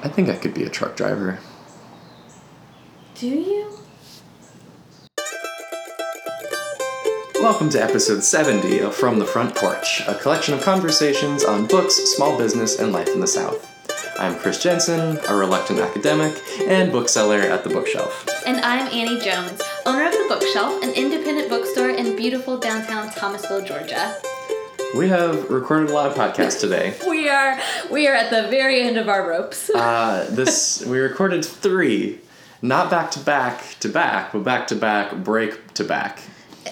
I think I could be a truck driver. Do you? Welcome to episode 70 of From the Front Porch, a collection of conversations on books, small business, and life in the South. I'm Chris Jensen, a reluctant academic and bookseller at the bookshelf. And I'm Annie Jones, owner of The Bookshelf, an independent bookstore in beautiful downtown Thomasville, Georgia. We have recorded a lot of podcasts today. We are we are at the very end of our ropes. Uh, this we recorded three, not back to back to back, but back to back, break to back.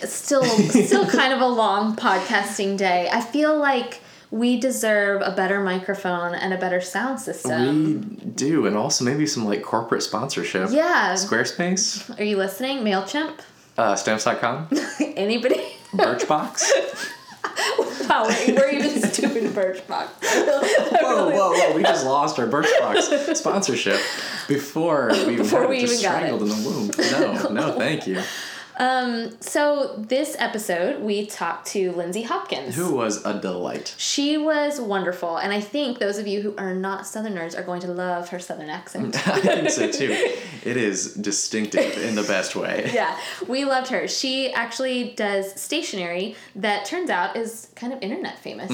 Still still kind of a long podcasting day. I feel like we deserve a better microphone and a better sound system. We do, and also maybe some like corporate sponsorship. Yeah. Squarespace, Are you listening? MailChimp? uh, stamps.com, Anybody? Birchbox. wow, we're even stupid Birchbox. whoa, whoa, whoa! We just lost our Birchbox sponsorship before we Before we even got it. strangled in the womb. No, no, thank you. Um, so this episode we talked to Lindsay Hopkins. Who was a delight. She was wonderful, and I think those of you who are not Southerners are going to love her Southern accent. I think so too. It is distinctive in the best way. yeah, we loved her. She actually does stationery that turns out is kind of internet famous,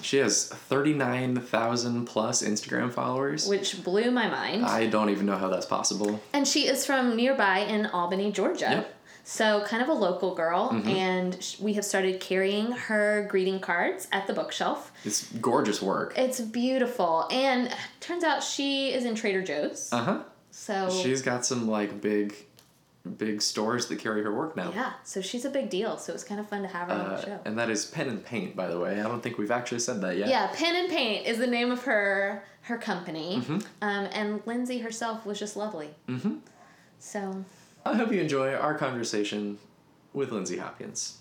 She has 39,000 plus Instagram followers. which blew my mind. I don't even know how that's possible. and she is from nearby in Albany, Georgia. Yep. Mm-hmm. So, kind of a local girl, and we have started carrying her greeting cards at the bookshelf. It's gorgeous work. It's beautiful, and turns out she is in Trader Joe's. Uh huh. So She's got some like big, big stores that carry her work now. yeah, so she's a big deal. So it's kind of fun to have her on the Uh, show. and that is Pen and Paint, by the way. I don't think we've actually said that yet. Yeah, Pen and Paint is the name of her her company, Mm-hmm. um, and Lindsay herself was just lovely. Mm-hmm. So I hope you enjoy our conversation with Lindsay Hopkins.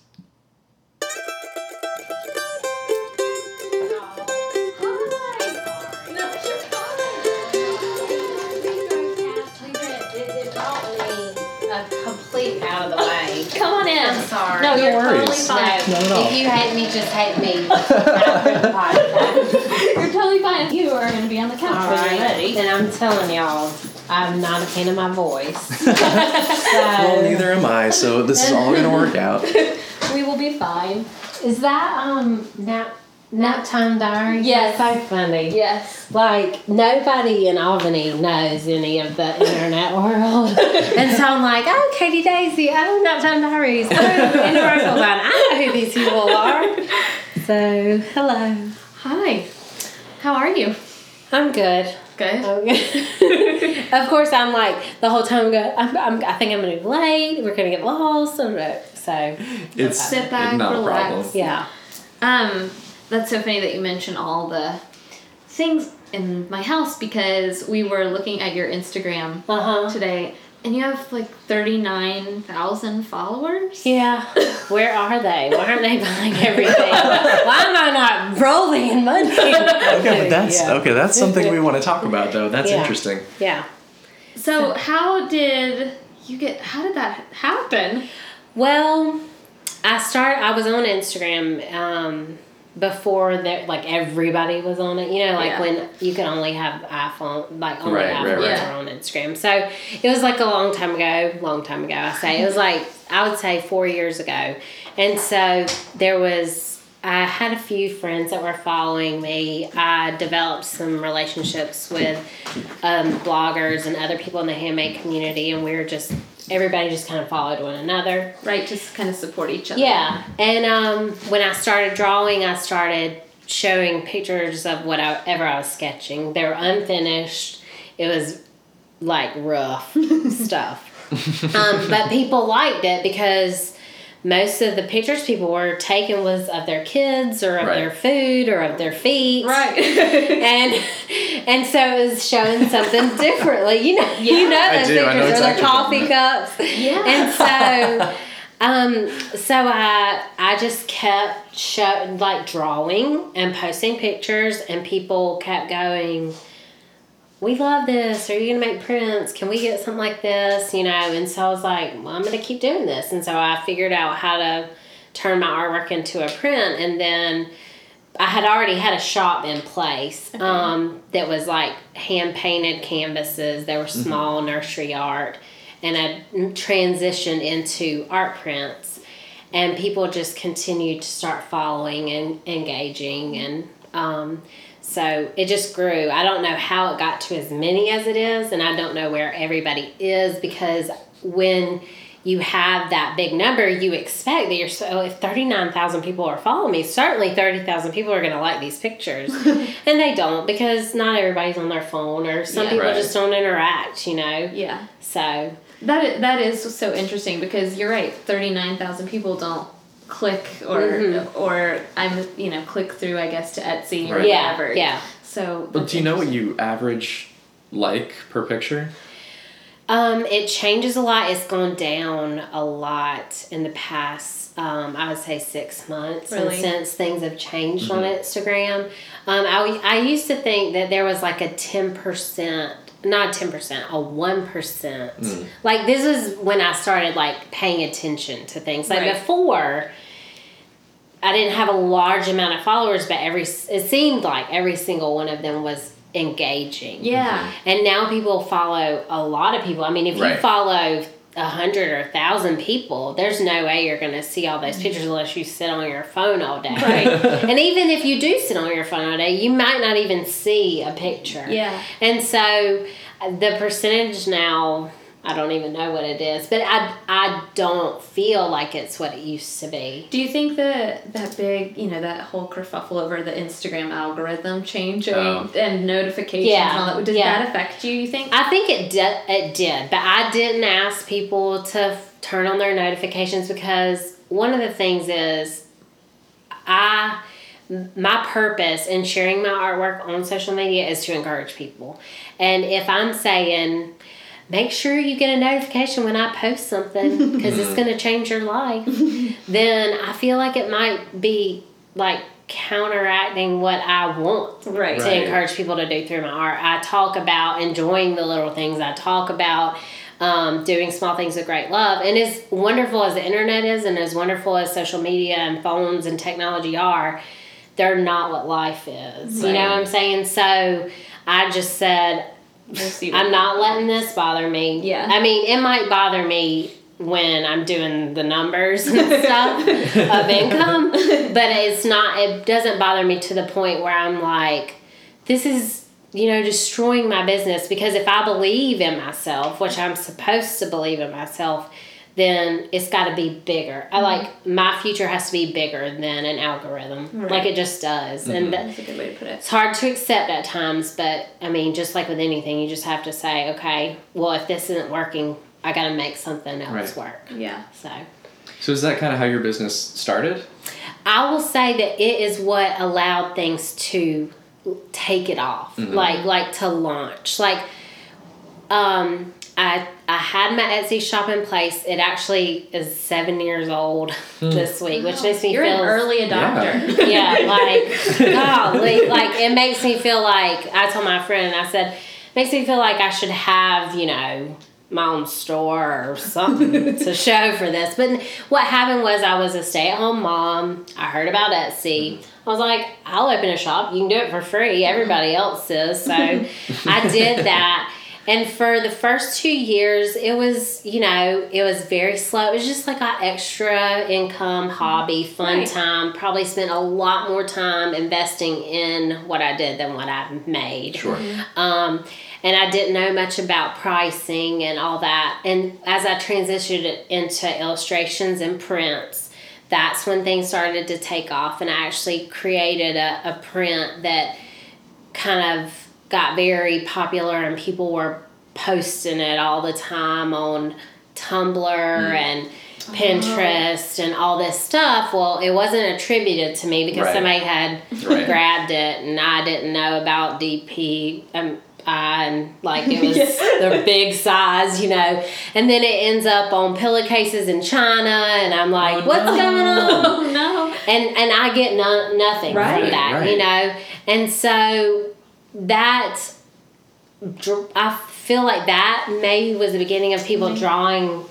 a complete out of the way. come on in. I'm sorry. No, you're totally worries. No, fine. Not at all. if you hate me, just hate me. After the podcast. You're totally fine. You are going to be on the couch All when right. you're ready. And I'm telling y'all, I'm not a fan of my voice. so, Well, neither am I, so this is all gonna work out. We will be fine. Is that um nap nap time diary? Yes. That's so funny. Yes. Like nobody in Albany knows any of the internet world, and so I'm like, oh, Katie Daisy, oh, Naptime Diaries, oh, Andy Ruckelbein, I know who these people are. So, hello, Hi. How are you? I'm good. Good. I'm of course, I'm like the whole time. Go, I'm, I'm, I think I'm gonna be late. We're gonna get lost. So, so It's Sit back, not relax. problem. yeah. Um, that's so funny that you mention all the things in my house because we were looking at your Instagram Uh huh. today, and you have like thirty nine thousand followers. Yeah. Where are they? Why aren't they buying everything? Why am I not rolling in money? Okay, but that's yeah. okay. That's something we want to talk about, though. That's Yeah. interesting. Yeah. So how did you get? How did that happen? Well, I start. I was on Instagram um, before that. Like everybody was on it. You know, like Yeah. when you could only have iPhone, like only Right, right, iPhones right. were on Instagram. So it was like a long time ago. Long time ago, I say it was like I would say four years ago, and so there was. I had a few friends that were following me. I developed some relationships with um, bloggers and other people in the handmade community, and we were just everybody just kind of followed one another. Right, just kind of support each other. Yeah, and um, when I started drawing, I started showing pictures of whatever I was sketching. They were unfinished. It was like rough stuff, um, but people liked it because most of the pictures people were taking was of their kids or of Right. their food or of their feet Right. and and so it was showing something differently. You know, you know I those do, I know pictures or the exactly what coffee you cups. Yeah. And so um so I I just kept show, like drawing and posting pictures and people kept going we love this. Are you gonna make prints? Can we get something like this? You know, and so I was like, well, I'm gonna keep doing this. And so I figured out how to turn my artwork into a print, and then I had already had a shop in place um, that was like hand painted canvases. There were small nursery art, and I transitioned into art prints. And people just continued to start following and engaging, and um, so it just grew. I don't know how it got to as many as it is, and I don't know where everybody is because when you have that big number, you expect that you're so. If thirty nine thousand people are following me, certainly thirty thousand people are going to like these pictures, and they don't because not everybody's on their phone, or some Yeah. people Right. just don't interact. You know, Yeah. so That is, that is so interesting because you're right. Thirty nine thousand people don't click or Mhm. or I'm you know click through I guess to Etsy or yeah, whatever. yeah. So. But do you know what you average like per picture? Um, it changes a lot. It's gone down a lot in the past. Um, I would say six months, Really? and since things have changed on Instagram, um, I I used to think that there was like a ten percent, not ten percent, a one percent. Like this is when I started like paying attention to things. Like Right. before, I didn't have a large amount of followers, but every it seemed like every single one of them was engaging. Yeah. And now people follow a lot of people. I mean, if Right. you follow a hundred or a thousand people, there's no way you're going to see all those pictures unless you sit on your phone all day. Right. and even if you do sit on your phone all day, you might not even see a picture. Yeah. And so uh, the percentage now, I don't even know what it is, but I, I don't feel like it's what it used to be. Do you think that that big, you know, that whole kerfuffle over the Instagram algorithm change Oh. and notifications Yeah, and all that? Does yeah. that affect you? You think? I think it did. It did, but I didn't ask people to f- turn on their notifications because one of the things is, I my purpose in sharing my artwork on social media is to encourage people, and if I'm saying. Make sure you get a notification when I post something because it's going to change your life. then I feel like it might be like counteracting what I want right. to Right. encourage people to do through my art. I talk about enjoying the little things. I talk about um, doing small things with great love. And as wonderful as the internet is, and as wonderful as social media and phones and technology are, they're not what life is. You know what I'm saying? So I just said, We'll see I'm not letting this bother me. Yeah. I mean, it might bother me when I'm doing the numbers and stuff of income, but it's not, it doesn't bother me to the point where I'm like, this is, you know, destroying my business because if I believe in myself, which I'm supposed to believe in myself, then it's got to be bigger. I mm-hmm. like my future has to be bigger than an algorithm, Right. like it just does, and mm-hmm. That's a good way to put it. it's hard to accept at times, but I mean, just like with anything, you just have to say, okay, well, if this isn't working, I got to make something else Right. work. Yeah. So So is that kind of how your business started? I will say that it is what allowed things to take it off, mm-hmm. like like to launch. Like, um, I I had my Etsy shop in place. It actually is seven years old hmm. this week, which makes me You're feel an early adopter. yeah, like golly, like it makes me feel like I told my friend, I said, makes me feel like I should have, you know, my own store or something to show for this. But what happened was I was a stay at home mom. I heard about Etsy. I was like, I'll open a shop. You can do it for free. Everybody else is. So I did that. And for the first two years, it was, you know, it was very slow. It was just like an extra income, hobby, fun Right. time. Probably spent a lot more time investing in what I did than what I made. Sure. Um, and I didn't know much about pricing and all that. And as I transitioned it into illustrations and prints, that's when things started to take off. And I actually created a, a print that kind of got very popular, and people were posting it all the time on Tumblr and Pinterest and all this stuff. Well, it wasn't attributed to me because Right. somebody had Right. grabbed it and I didn't know about DP um, and like it was Yeah. the big size, you know. And then it ends up on pillowcases in China and I'm like, Oh, what's no. going on? Oh no. and and I get no, nothing Right, from that, right. you know. And so that I feel like that maybe was the beginning of people mm-hmm. drawing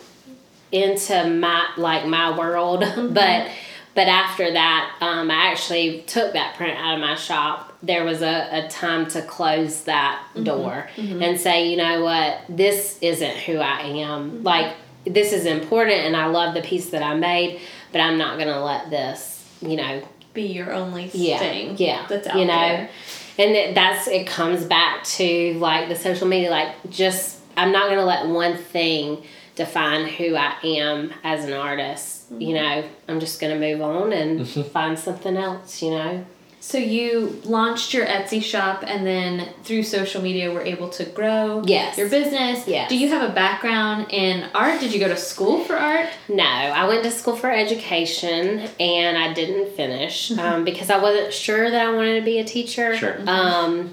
into my like my world, mm-hmm. but But after that, um, I actually took that print out of my shop. There was a, a time to close that mm-hmm. door and say, you know what, this isn't who I am. Like, this is important and I love the piece that I made, but I'm not going to let this, you know, Be your only yeah, thing. yeah, That's out you know, there. And it, that's it comes back to like the social media. Like, just I'm not gonna let one thing define who I am as an artist. Mm-hmm. You know, I'm just gonna move on and find something else. You know, So you launched your Etsy shop, and then through social media, were able to grow Yes. your business. Yes. Do you have a background in art? Did you go to school for art? no, I went to school for education and I didn't finish Mm-hmm. um, because I wasn't sure that I wanted to be a teacher. Sure. Um,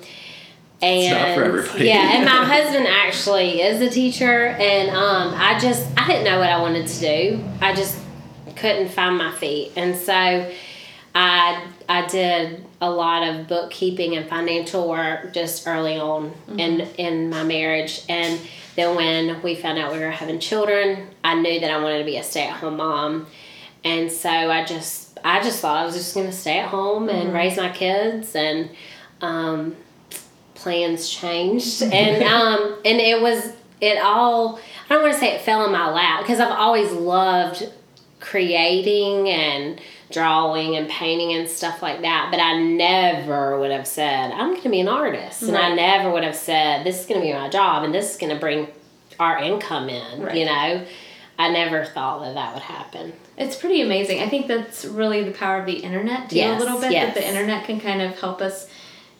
and not for everybody. yeah, and my husband actually is a teacher, and um, I just I didn't know what I wanted to do. I just couldn't find my feet, and so I I did a lot of bookkeeping and financial work just early on in in my marriage, and then when we found out we were having children, I knew that I wanted to be a stay at home mom, and so I just I just thought I was just gonna stay at home and raise my kids and. Um, plans changed. And um and it was it all I don't want to say it fell in my lap because I've always loved creating and drawing and painting and stuff like that but I never would have said I'm going to be an artist and I never would have said this is going to be my job and this is going to bring our income in Right. you know I never thought that that would happen It's pretty amazing. I think that's really the power of the internet too. Yes, a little bit yes. that the internet can kind of help us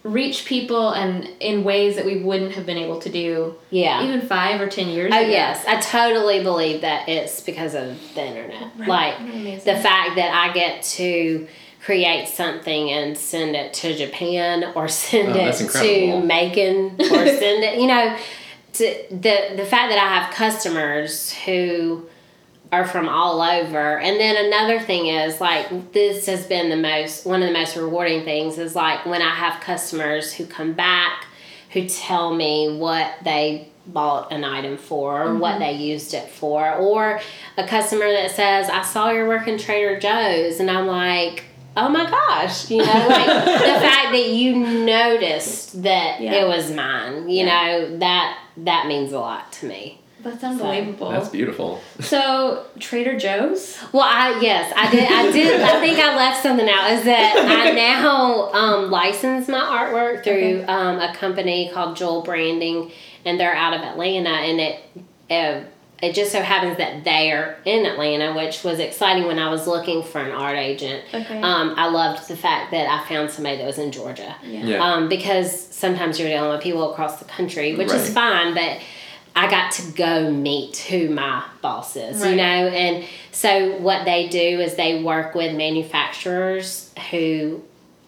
reach people and in ways that we wouldn't have been able to do yeah even five or ten years Oh ago. yes, I totally believe that it's because of the internet. Like Amazing. the fact that I get to create something and send it to Japan or send Oh, it to incredible. Macon or send it, you know, to the the fact that I have customers who are from all over. And then another thing is like this has been the most one of the most rewarding things is like when I have customers who come back who tell me what they bought an item for or what mm-hmm. they used it for or a customer that says I saw your work in Trader Joe's and I'm like oh my gosh you know like the fact that you noticed that Yeah. it was mine you know that that means a lot to me That's unbelievable. That's beautiful. so Trader Joe's. Well, I yes, I did. I did. I think I left something out. Is that I now um, license my artwork through Okay. um, a company called Jewel Branding, and they're out of Atlanta, and it. Uh, it just so happens that they're in Atlanta, which was exciting when I was looking for an art agent. Okay. Um, I loved the fact that I found somebody that was in Georgia Yeah. Yeah. um, because sometimes you're dealing with people across the country, which is fine, but I got to go meet who my boss is, Right. you know? And so what they do is they work with manufacturers who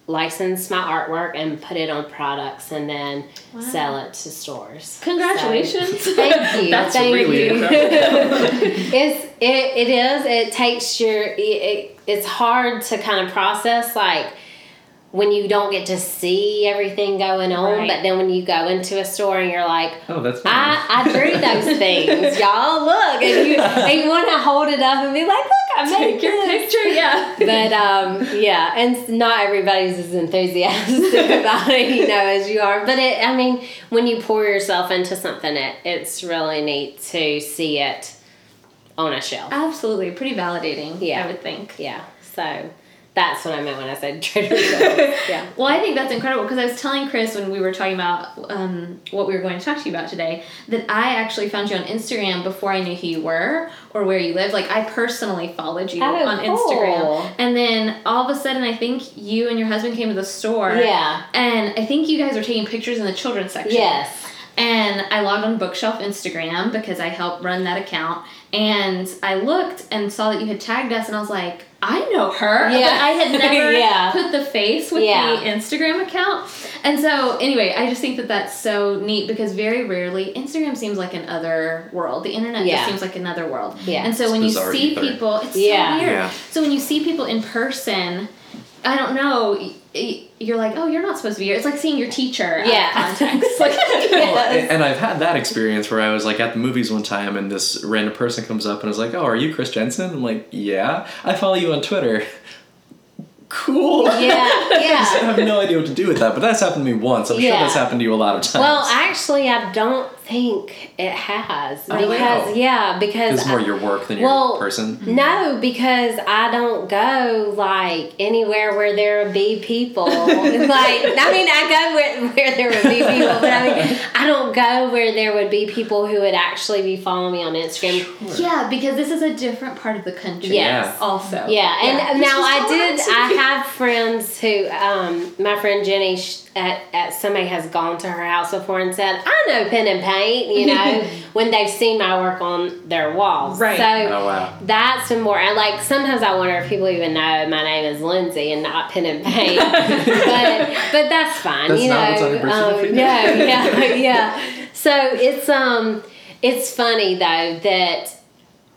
license my artwork and put it on products and then Wow. sell it to stores. Congratulations. So, thank you. That's thank really you. it's it, it is it takes your it, it, it's hard to kind of process like when you don't get to see everything going on Right. but then when you go into a store and you're like Oh, that's nice. I, I drew those things y'all look and you, and you want to hold it up and be like look I made Take your this." picture, yeah. but um, yeah, and not everybody's as enthusiastic about it, you know, as you are. But it, I mean, when you pour yourself into something, it it's really neat to see it on a shelf. Absolutely, pretty validating. Yeah. I would think. Yeah, so that's what I meant when I said Trader Joe's. Yeah. Well, I think that's incredible because I was telling Chris when we were talking about um, what we were going to talk to you about today that I actually found you on Instagram before I knew who you were or where you lived. Like I personally followed you Oh, on cool. Instagram, and then all of a sudden, I think you and your husband came to the store. Yeah. And I think you guys were taking pictures in the children's section. Yes. And I logged on Bookshelf Instagram because I helped run that account. And I looked and saw that you had tagged us, and I was like, I know her. Yeah. But I had never Yeah. put the face with Yeah. the Instagram account. And so, anyway, I just think that that's so neat because very rarely Instagram seems like another world. The internet Yeah. just seems like another world. Yeah. And so It's when you see ether. people, it's Yeah. so weird. Yeah. So when you see people in person, I don't know. y- y- You're like, oh, you're not supposed to be here. It's like seeing your teacher. out of Yeah. context. Like, Well, Yes. and, and I've had that experience where I was like at the movies one time and this random person comes up and is like, "Oh, are you Chris Jensen?" I'm like, "Yeah, I follow you on Twitter." cool. Yeah, yeah. I have no idea what to do with that, but that's happened to me once. I'm sure that's happened to you a lot of times. Well, actually, I don't think it has Oh, because wow. yeah, because it's more I- your work than your well, person. No, because I don't go like anywhere where there would be people. like I mean, I go where, where there would be people, but I mean, I don't go where there would be people who would actually be following me on Instagram. Yeah, because this is a different part of the country. Yes. Also. Yeah, and This now I did. I have friends who, um, my friend Jenny, sh- at, at somebody has gone to her house before and said, "I know pen and paint," you know, when they've seen my work on their walls. Right. So Oh wow. that's been more. And like sometimes I wonder if people even know my name is Lindsay and not pen and paint. but but that's fine. That's you not know. what's on um, yeah, yeah, yeah. So it's um it's funny though that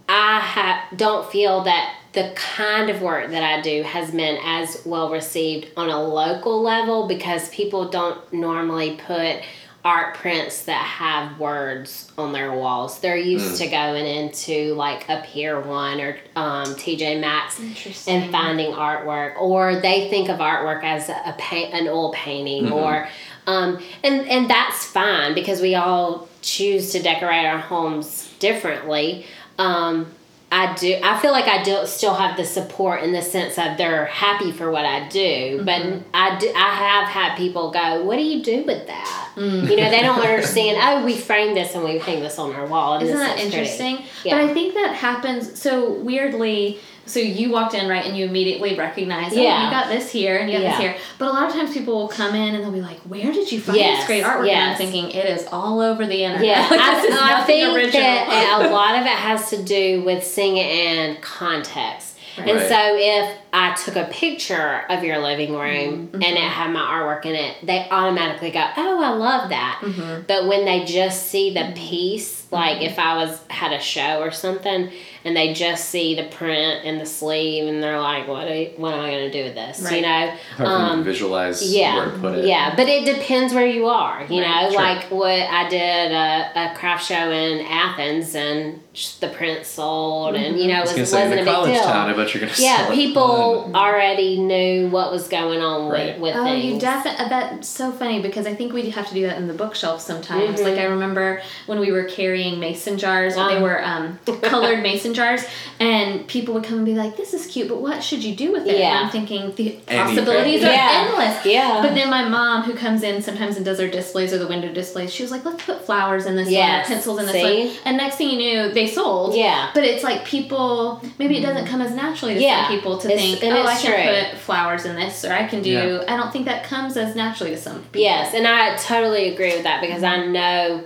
I ha- don't feel that the kind of work that I do has been as well received on a local level because people don't normally put art prints that have words on their walls. They're used to going into like a Pier One or um, TJ Maxx and finding artwork, or they think of artwork as a paint, an oil painting, or um, and and that's fine because we all choose to decorate our homes differently. Um, I do. I feel like I do still have the support in the sense of they're happy for what I do, but I do. I have had people go, "What do you do with that?" Mm. You know, they don't understand. Oh, we framed this and we hang this on our wall. Isn't that interesting? Yeah. But I think that happens so weirdly. So you walked in right, and you immediately recognized, oh, Yeah. you got this here, and you got Yeah. this here. But a lot of times people will come in and they'll be like, "Where did you find Yes, this great artwork?" And I'm thinking it is all over the internet. Yeah, Like, this is I, I think original. that a lot of it has to do with seeing it in context. And Right. so if I took a picture of your living room Mm-hmm. and it had my artwork in it, they automatically go, "Oh, I love that." Mm-hmm. But when they just see the piece, like if I was had a show or something, and they just see the print and the sleeve, and they're like, "What? Are, what am I going to do with this?" You know. Hard for me to Um, visualize yeah, where to put it. Yeah, but it depends where you are. You Right, know, sure. like what I did a, a craft show in Athens, and sh- the print sold, and you know, it was, was wasn't in a a big college deal. town, I bet you're gonna yeah, sell people fun. already knew what was going on Right. with, with Oh, things. you definitely. That's so funny because I think we have to do that in the bookshelf sometimes. Mhm. Like I remember when we were carrying mason jars. They Uh. were um, colored mason jars, and people would come and be like, "This is cute, but what should you do with it?" Yeah. And I'm thinking the Anything. possibilities Yeah. are endless. Yeah. But then my mom, who comes in sometimes and does our displays or the window displays, she was like, "Let's put flowers in this Yes. one, pencils in this See? one." And next thing you knew, they sold. Yeah. But it's like people, maybe it doesn't come as naturally to Yeah. some people to It's- think, and oh, I it's can put flowers in this, or I can do. Yeah. I don't think that comes as naturally to some people. Yes, and I totally agree with that because I know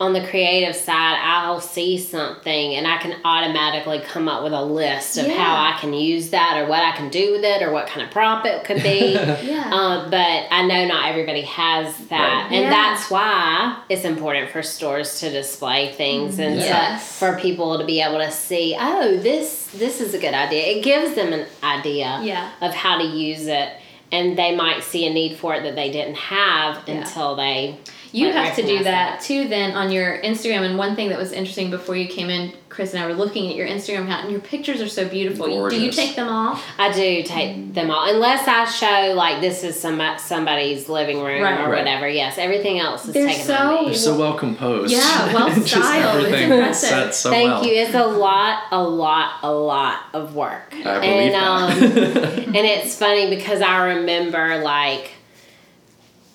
on the creative side, I'll see something and I can automatically come up with a list of Yeah. how I can use that or what I can do with it or what kind of prop it could be. Yeah. Um, but I know not everybody has that, Right. and Yeah. that's why it's important for stores to display things and to- Yes. for people to be able to see. Oh, this this is a good idea. It gives them an idea Yeah. of how to use it, and they might see a need for it that they didn't have Yeah. until they. You might have to do recognize that too then on your Instagram. And one thing that was interesting before you came in, Chris and I were looking at your Instagram account, and your pictures are so beautiful. Do you take them off? I do take them all, unless I show like this is some somebody's living room Right. or Right. whatever. Yes, everything else is They're taken so- on. They're so well composed. Yeah, well Just styled. It's everything impressive. set so Thank well. you. It's a lot, a lot, a lot of work. I believe and um, that. and it's funny because I remember like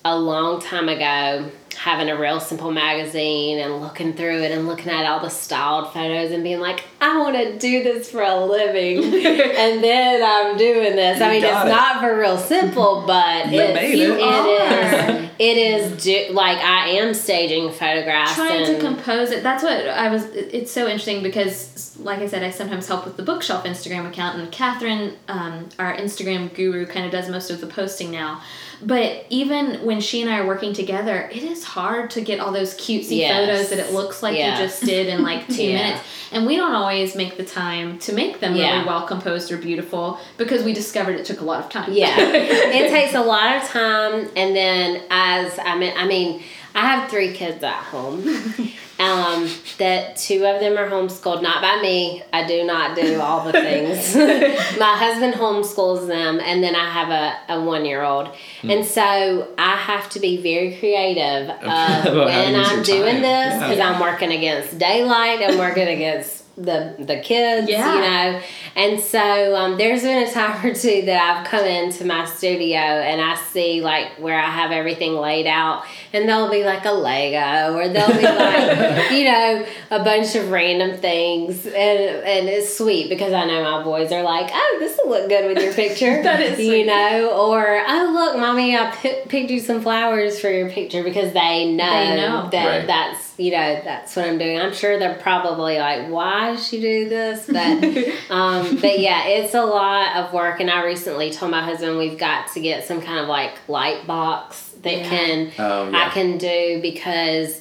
a long time ago having a real simple magazine and looking through it and looking at all the styled photos and being like, I want to do this for a living. and then I'm doing this. I mean, it's it. not for real simple, but You it's, made it. it are. is. It is do, like I am staging photographs trying to compose it. That's what I was. It's so interesting because, like I said, I sometimes help with the bookshelf Instagram account, and Catherine, um, our Instagram guru, kind of does most of the posting now. But even when she and I are working together, it is hard to get all those cutesy Yes. photos that it looks like Yeah. you just did in like two Yeah. minutes. And we don't always make the time to make them Yeah. really well composed or beautiful because we discovered it took a lot of time. Yeah, it takes a lot of time, and then as I mean, I mean, I have three kids at home. um, that two of them are homeschooled, not by me. I do not do all the things. My husband homeschools them, and then I have a, a one year old. And so I have to be very creative uh, About how to when I'm doing time. this because Yeah. I'm working against daylight. I'm working against the the kids, Yeah. you know. And so um, there's been a time or two that I've come into my studio and I see like where I have everything laid out, and there'll be like a Lego or there'll be like you know a bunch of random things, and and it's sweet because I know my boys are like, oh, this will look good with your picture. That is you sweet. know, or oh look, mommy, I picked you some flowers for your picture because they know, They know. that Right. that's you know that's what I'm doing. I'm sure they're probably like, why does she do this? But um, but yeah, it's a lot of work. And I recently told my husband we've got to get some kind of like light box that Yeah. can Oh, yeah. I can do because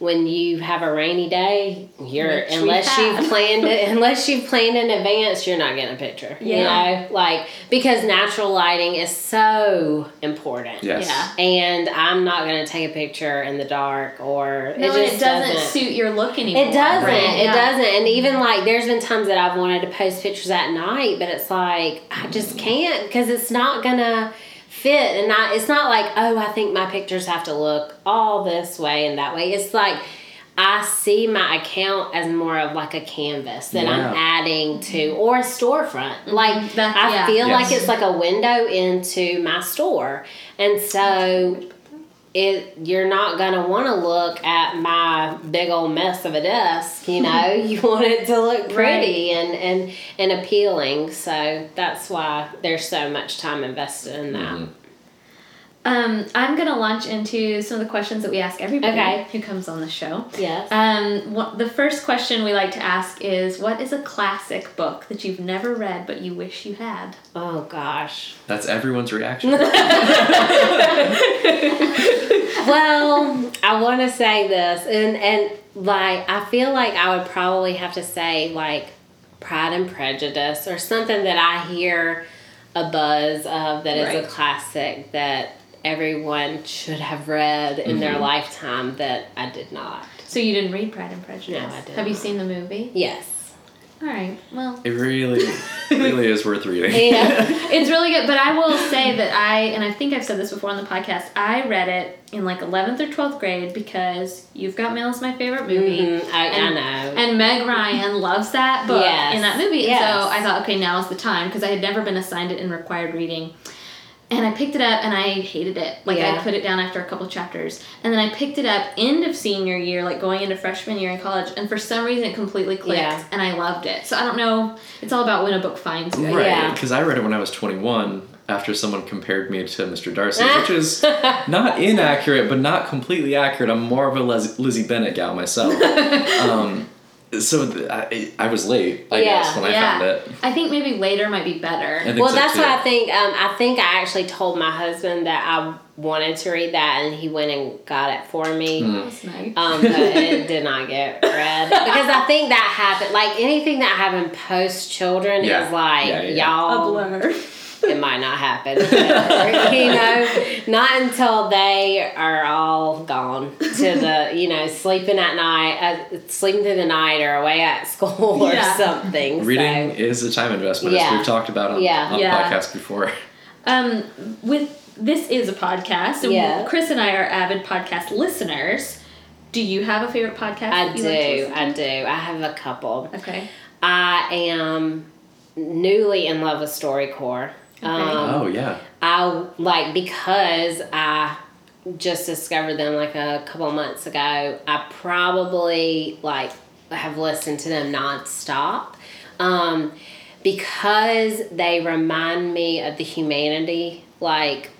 when you have a rainy day, you're Which unless you've planned it unless you've planned in advance, you're not getting a picture. Yeah. You know, like because natural lighting is so important. Yes. Yeah. And I'm not gonna take a picture in the dark or No, it just it doesn't, doesn't suit your look anymore. it doesn't. right? It Yeah. doesn't. And even like, there's been times that I've wanted to post pictures at night, but it's like I just can't because it's not gonna fit. And I, it's not like, oh, I think my pictures have to look all this way and that way. It's like I see my account as more of like a canvas that I'm adding to, or a storefront. Mm-hmm. Like That- I yeah. feel like it's like a window into my store, and so it you're not gonna want to look at my big old mess of a desk you know? You want it to look pretty and and and appealing. So that's why there's so much time invested in that. Mhm. Um, I'm gonna launch into some of the questions that we ask everybody Okay. who comes on the show. yes Um, what, the first question we like to ask is, what is a classic book that you've never read but you wish you had? oh gosh That's everyone's reaction. well i want to say this and and like i feel like i would probably have to say like pride and prejudice or something that i hear a buzz of that is Right. a classic that everyone should have read in their lifetime that i did not So you didn't read Pride and Prejudice? No, I did Have you seen the movie? yes All right. Well, It really, really is worth reading. yeah it's really good. But I will say that I, and I think I've said this before on the podcast, I read it in like 11th or 12th grade because You've Got Mail is my favorite movie. Mhm, I, And- I know And Meg Ryan loves that book Yes. in that movie. Yes. So I thought, okay, now is the time because I had never been assigned it in required reading. And I picked it up and I hated it. Like I put it down after a couple chapters. And then I picked it up end of senior year, like going into freshman year in college. And for some reason it completely clicked Yeah. and I loved it. So I don't know. It's all about when a book finds you. I Right, Yeah. because I read it when I was 21 after someone compared me to Mr. Darcy, which is not inaccurate, but not completely accurate. I'm more of a Les- Lizzie Bennet gal myself. um, so th- I, I was late, I Yeah, guess, when I found it. I think maybe later might be better. I think Well, so, that's too. what I think. Um, I think I actually told my husband that I wanted to read that, and he went and got it for me. That's nice. Um, but it did not get read because I think that happened. Like anything that happened post children Yeah. is like Yeah, yeah, yeah. a y'all. blur. It might not happen. you know, not until they are all gone to the you know sleeping at night, uh, sleeping through the night, or away at school or Yeah. something. Reading So, is a time investment, Yeah. as we've talked about on, Yeah. on Yeah. podcasts before. Um, with this is a podcast, and Yeah. Chris and I are avid podcast listeners. Do you have a favorite podcast? I that like do. I do. I have a couple. Okay. I am newly in love with StoryCorps. Um, oh, yeah. I like because I just discovered them like a couple months ago. I probably like have listened to them nonstop. Um, because they remind me of the humanity like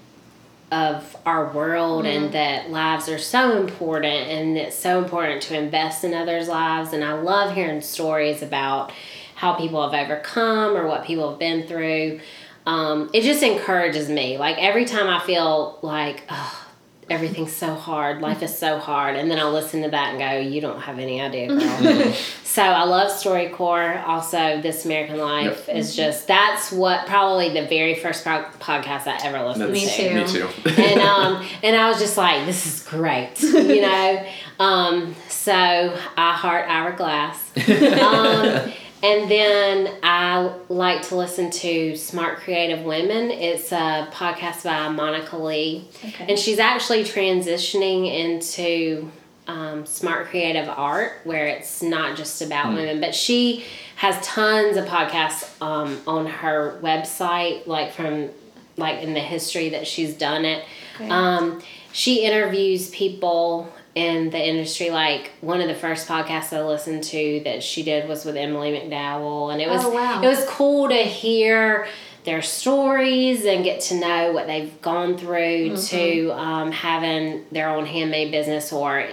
of our world and that lives are so important and it's so important to invest in others' lives and I love hearing stories about how people have overcome or what people have been through. Um, it just encourages me. Like every time I feel like, oh, everything's so hard. Life is so hard. And then I'll listen to that and go, you don't have any idea, girl. so I love StoryCorps. Also, This American Life is just, that's what probably the very first po- podcast I ever listened Me to. too. Me too. and um and I was just like, this is great, you know. Um, so I heart Ira Glass. Um, and then I like to listen to Smart Creative Women. It's a podcast by Monica Lee, Okay. and she's actually transitioning into um, smart creative art, where it's not just about women, but she has tons of podcasts um, on her website, like from like in the history that she's done it. Okay. Um, she interviews people in the industry. Like one of the first podcasts I listened to that she did was with Emily McDowell, and it was Oh, wow. it was cool to hear their stories and get to know what they've gone through mm-hmm. to um, having their own handmade business or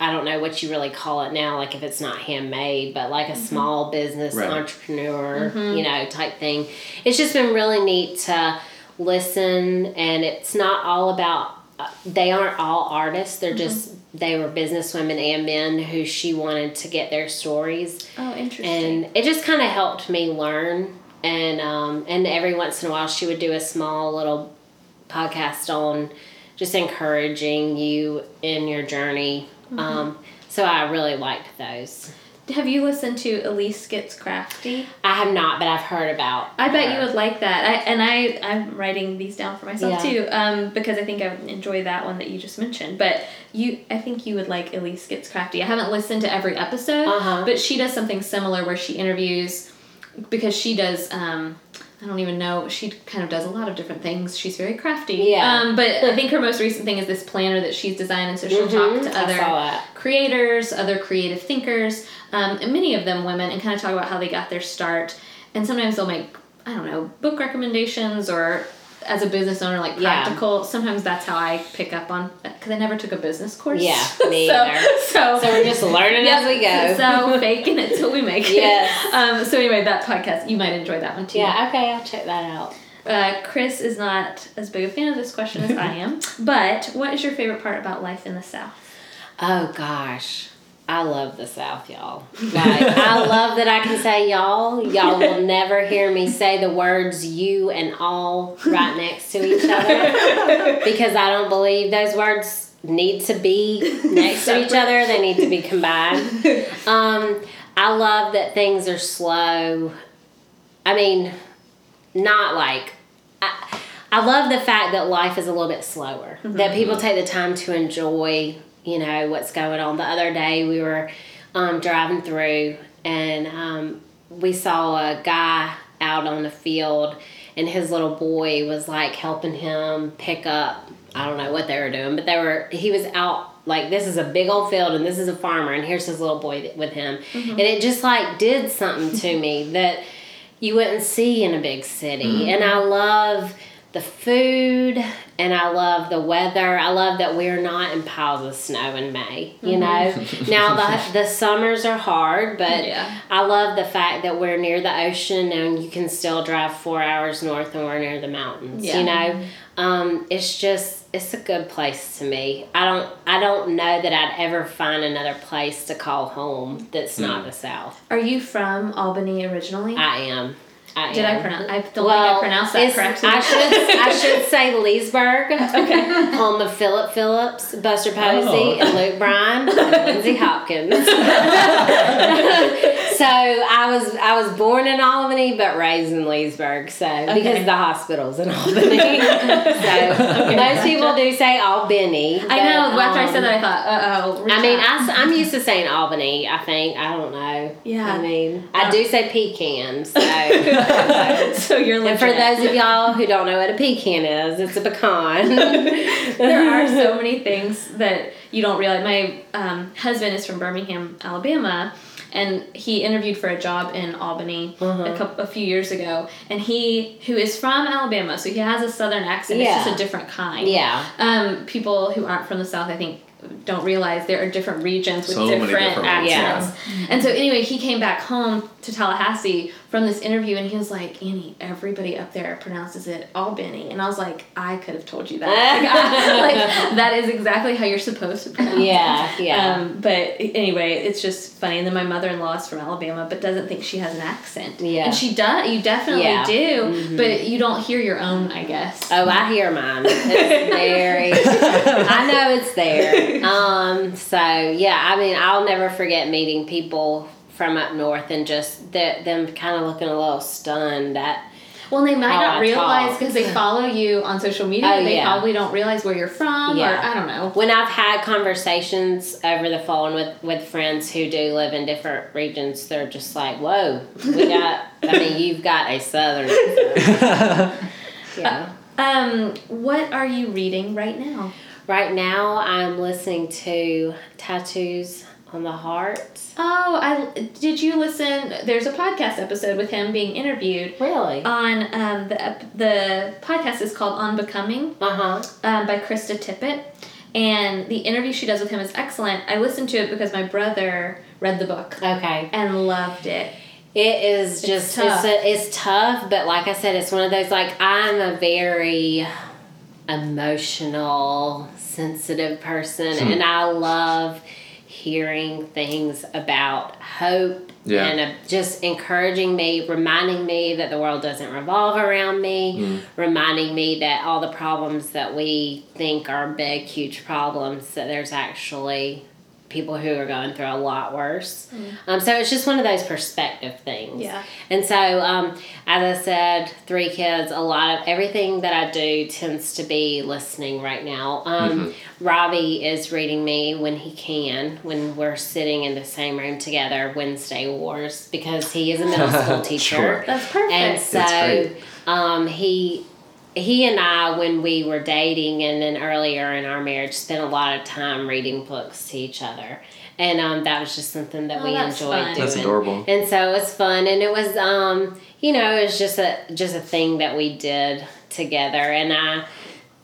I don't know what you really call it now, like if it's not handmade, but like a mm-hmm. small business Right. entrepreneur, mm-hmm. you know, type thing. It's just been really neat to listen, and it's not all about. They aren't all artists. They're just they were businesswomen and men who she wanted to get their stories. Oh, interesting. and it just kind of helped me learn. And um, and every once in a while she would do a small little podcast on just encouraging you in your journey. Um, so i really liked those Have you listened to Elise Gets Crafty? i have not but i've heard about I bet you would like that. I and I I'm writing these down for myself Yeah. too, um, because I think I would enjoy that one that you just mentioned. But you, I think you would like Elise Gets Crafty. I haven't listened to every episode, Uh-huh. but she does something similar where she interviews because she does. Um, I don't even know. She kind of does a lot of different things. She's very crafty. Yeah. Um, but I think her most recent thing is this planner that she's designed, and so she'll Mhm, talk to other. Creators, other creative thinkers, um, and many of them women, and kind of talk about how they got their start. And sometimes they'll make, I don't know, book recommendations or as a business owner, like Yeah. practical. Sometimes that's how I pick up on, because I never took a business course. Yeah, me so, either. So, so we're just learning as we go So faking it till we make it. Yes. Um, so anyway, that podcast, you might enjoy that one too. yeah okay i'll check that out Uh, Chris is not as big a fan of this question as I am, but what is your favorite part about life in the South? Oh gosh. I love the South, y'all. Like, I love that I can say y'all. Y'all will never hear me say the words you and all right next to each other because I don't believe those words need to be next to each other. They need to be combined. Um, I love that things are slow. I mean, not like I, I love the fact that life is a little bit slower. That people take the time to enjoy, you know, what's going on. The other day we were um, driving through and um, we saw a guy out on the field and his little boy was like helping him pick up I don't know what they were doing, but they were he was out like this is a big old field and this is a farmer and here's his little boy with him. And it just like did something to me that you wouldn't see in a big city. And I love the food and I love the weather. I love that we're not in piles of snow in May, you know. now the the summers are hard, but Yeah. I love the fact that we're near the ocean and you can still drive 4 hours north and we're near the mountains, Yeah. you know. Um, it's just it's a good place to me. I don't I don't know that I'd ever find another place to call home that's not the South. Are you from Albany originally? I am. I Did I pronounce? I don't think I pronounced that correctly. I should I should say Leesburg, okay. home of Phillip Phillips, Buster Posey, Oh. and Luke Bryan, and Lindsay Hopkins. so I was I was born in Albany, but raised in Leesburg. So because the hospital's in Albany, so most people do say Albany. I know. but, after I said um, that, I thought, uh oh. I mean, I, am used to saying Albany. I think I don't know. Yeah. I mean, I do say pecan. So, so you're and for those of y'all who don't know what a pecan is, it's a pecan. there are so many things that you don't realize. My um, husband is from Birmingham, Alabama, and he interviewed for a job in Albany Uh-huh. a couple a few years ago. And he, who is from Alabama, so he has a southern accent. Yeah. It's just a different kind. Yeah. Um, people who aren't from the south, I think. Don't realize there are different regions with So many different, different accents. regions. And so, anyway, he came back home to Tallahassee from this interview, and he was like, Annie, everybody up there pronounces it Albany. And I was like, I could have told you that. like, like, that is exactly how you're supposed to pronounce it. Yeah, yeah. Um, but anyway, it's just funny. And then my mother in law is from Alabama, but doesn't think she has an accent. Yeah. And she does. You definitely Yeah. Mm-hmm. do, but you don't hear your own, I guess. Oh, I hear mine. It's very. I know it's there. Um. So yeah, I mean, I'll never forget meeting people from up north and just the, them kind of looking a little stunned at. Well, they might How not I realize because they follow you on social media. Oh, they yeah. probably don't realize where you're from, or I don't know. When I've had conversations over the phone with with friends who do live in different regions, they're just like, "Whoa, we got." I mean, you've got a southern. yeah. Um, what are you reading right now? Right now, I'm listening to Tattoos on the Heart. Oh, I did you listen? There's a podcast episode with him being interviewed Really? on um, the the podcast is called On Becoming Uh huh. um, by Krista Tippett, and the interview she does with him is excellent. I listened to it because my brother read the book Okay. and loved it. It is just tough. it's a, it's tough, but like I said, it's one of those like I'm a very emotional, sensitive person, and I love hearing things about hope Yeah. and uh, just encouraging me, reminding me that the world doesn't revolve around me, reminding me that all the problems that we think are big, huge problems, that there's actually people who are going through a lot worse. Um, so it's just one of those perspective things. Yeah. And so, um, as I said, three kids, a lot of everything that I do tends to be listening right now. Um, Robbie is reading me when he can, when we're sitting in the same room together, Wednesday Wars, because he is a middle school teacher. Sure. That's perfect. And so That's great. um, he he and I, when we were dating and then earlier in our marriage, spent a lot of time reading books to each other. And um, that was just something that Oh, we that's enjoyed fun. doing. That's adorable. And so it was fun, and it was um, you know, it was just a just a thing that we did together. And I,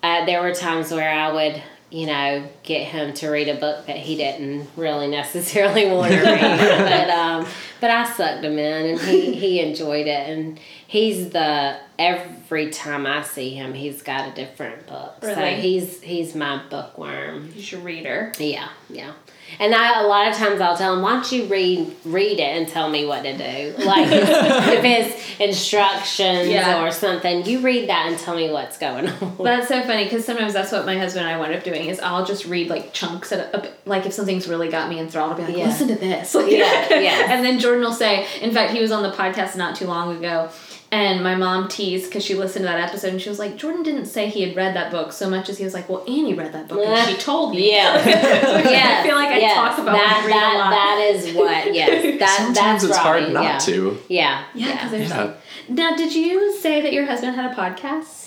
uh, there were times where I would, you know, get him to read a book that he didn't really necessarily want to read, but um, but I sucked him in, and he he enjoyed it, and he's the every time I see him, he's got a different book. So Really? he's he's my bookworm. He's your reader. Yeah, yeah. And I, a lot of times I'll tell him, why don't you read read it and tell me what to do? Like if it's instructions Yeah. or something, you read that and tell me what's going on. That's so funny because sometimes that's what my husband and I wind up doing is I'll just read like chunks of like if something's really got me enthralled I'll be like Yeah. listen to this like, Yeah, yeah. and then Jordan will say in fact he was on the podcast not too long ago and my mom teased because she listened to that episode and she was like Jordan didn't say he had read that book so much as he was like well Annie read that book and she told me Yeah. I feel like I yes. talk about that. read a that, lot. that is what. Yes, that, Sometimes that's it's Robbie, hard not yeah. to. Yeah, yeah because there's Yeah. now did you say that your husband had a podcast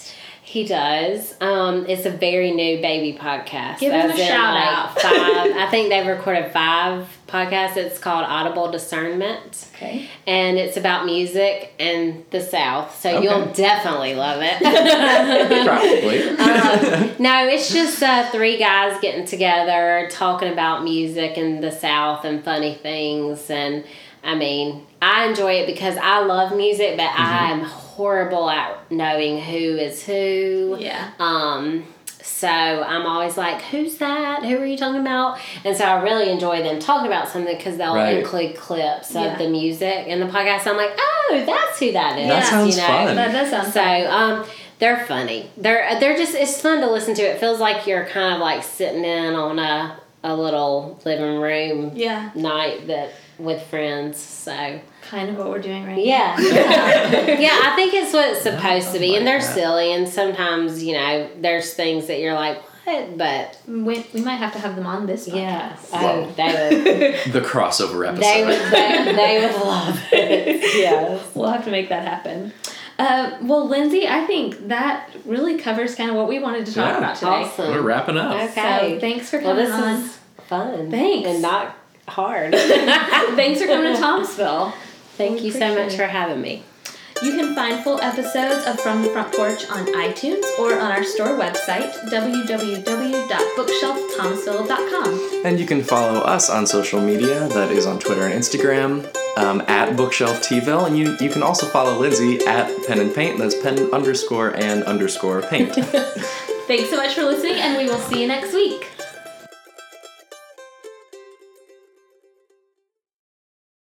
He does. Um, it's a very new baby podcast. Give him a shout like, out. Five. I think they've recorded five podcasts. It's called Audible Discernment. okay and it's about music and the South, so Okay. you'll definitely love it. Probably. Um, no, it's just uh, three guys getting together, talking about music and the South and funny things. And I mean, I enjoy it because I love music, but I'm horrible at knowing who is who. yeah Um, so I'm always like, who's that? Who are you talking about? And so I really enjoy them talking about something because they'll Right. include clips Yeah. of the music in the podcast. I'm like, oh, that's who that is. That sounds you know? fun. that does sound So fun. um, they're funny. They're they're just it's fun to listen to. It feels like you're kind of like sitting in on a a little living room yeah night that with friends. So kind of what we're doing right yeah, yeah, yeah. I think it's what it's supposed to be, and they're that. silly. And sometimes you know there's things that you're like, what? But We, we might have to have them on this podcast. yeah, Whoa. oh, they would the crossover episode. they would they, they would love it. Yes. We'll have to make that happen. Uh, well, Lindsay, I think that really covers kind of what we wanted to talk Yeah. about today. Awesome. We're wrapping up. Okay. So thanks for Well, coming this on. is fun. Thanks. And not hard. thanks for coming to Thomasville. Thank you so much Appreciate for having me. You can find full episodes of From the Front Porch on iTunes or on our store website, www.bookshelfthomasville.com. And you can follow us on social media. That is on Twitter and Instagram. um, at Bookshelf Tville, and you, you can also follow Lindsay at Pen and Paint. That's pen underscore and underscore paint. Thanks so much for listening, and we will see you next week.